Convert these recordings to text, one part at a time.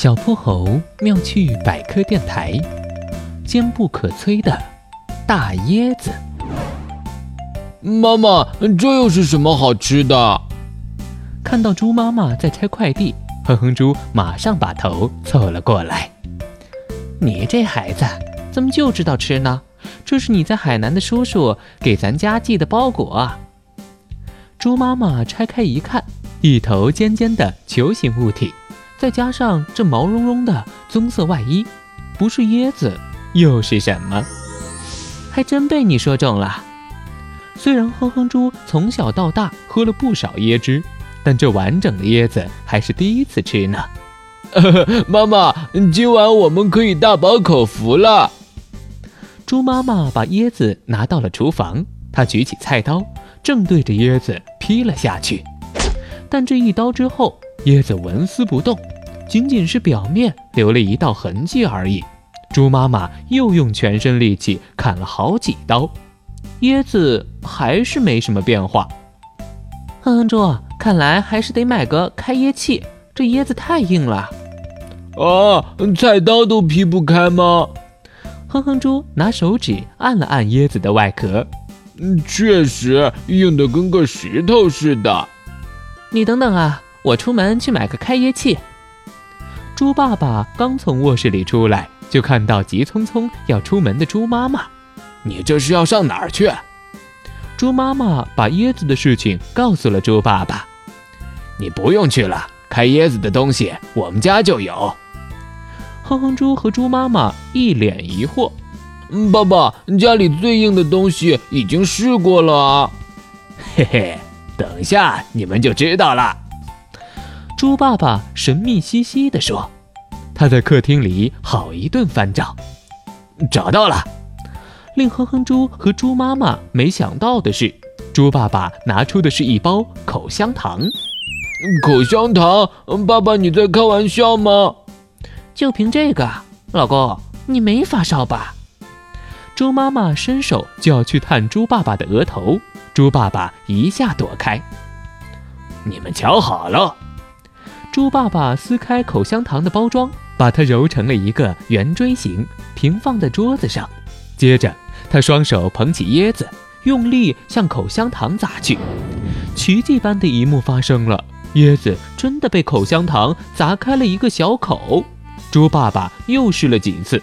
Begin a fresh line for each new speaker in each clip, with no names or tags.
小泼猴妙趣百科电台，坚不可摧的大椰子。
妈妈，这又是什么好吃的？
看到猪妈妈在拆快递，哼哼猪马上把头凑了过来。你这孩子怎么就知道吃呢？这是你在海南的叔叔给咱家寄的包裹。猪妈妈拆开一看，一头尖尖的球形物体。再加上这毛茸茸的棕色外衣，不是椰子又是什么？还真被你说中了。虽然哼哼猪从小到大喝了不少椰汁，但这完整的椰子还是第一次吃呢。
妈妈，今晚我们可以大饱口福了。
猪妈妈把椰子拿到了厨房，她举起菜刀，正对着椰子劈了下去。但这一刀之后，椰子纹丝不动，仅仅是表面留了一道痕迹而已。猪妈妈又用全身力气砍了好几刀，椰子还是没什么变化。哼哼猪，看来还是得买个开椰器，这椰子太硬了。
啊，菜刀都劈不开吗？
哼哼猪拿手指按了按椰子的外壳，
嗯，确实硬得跟个石头似的。
你等等啊！我出门去买个开椰器。猪爸爸刚从卧室里出来，就看到急匆匆要出门的猪妈妈。
你这是要上哪儿去？
猪妈妈把椰子的事情告诉了猪爸爸。
你不用去了，开椰子的东西我们家就有。
哼哼猪和猪妈妈一脸疑惑。
爸爸，家里最硬的东西已经试过了啊。
嘿嘿，等一下你们就知道了。
猪爸爸神秘兮兮地说：“他在客厅里好一顿翻找，
找到了。
令哼哼猪和猪妈妈没想到的是，猪爸爸拿出的是一包口香糖。
口香糖，爸爸你在开玩笑吗？
就凭这个，老公你没发烧吧？”猪妈妈伸手就要去探猪爸爸的额头，猪爸爸一下躲开。
你们瞧好了。
猪爸爸撕开口香糖的包装，把它揉成了一个圆锥形，平放在桌子上。接着，他双手捧起椰子，用力向口香糖砸去。奇迹般的一幕发生了，椰子真的被口香糖砸开了一个小口。猪爸爸又试了几次，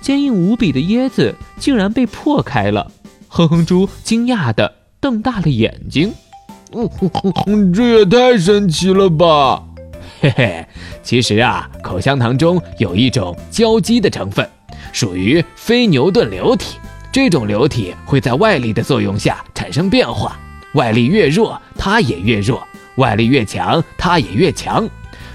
坚硬无比的椰子竟然被破开了。哼哼猪惊讶地瞪大了眼睛：“
这也太神奇了吧！”
嘿嘿，其实啊，口香糖中有一种胶基的成分，属于非牛顿流体。这种流体会在外力的作用下产生变化，外力越弱，它也越弱；外力越强，它也越强。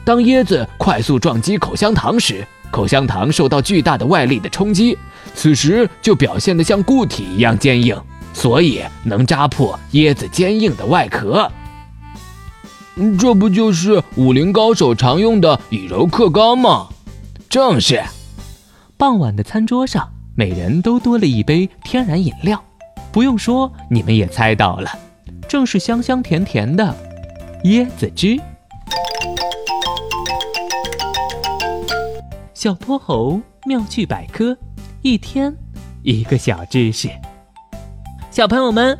当椰子快速撞击口香糖时，口香糖受到巨大的外力的冲击，此时就表现得像固体一样坚硬，所以能扎破椰子坚硬的外壳。
这不就是武林高手常用的以柔克刚吗？
正是。
傍晚的餐桌上，每人都多了一杯天然饮料。不用说，你们也猜到了，正是香香甜甜的椰子汁。小泼猴妙趣百科，一天一个小知识。小朋友们。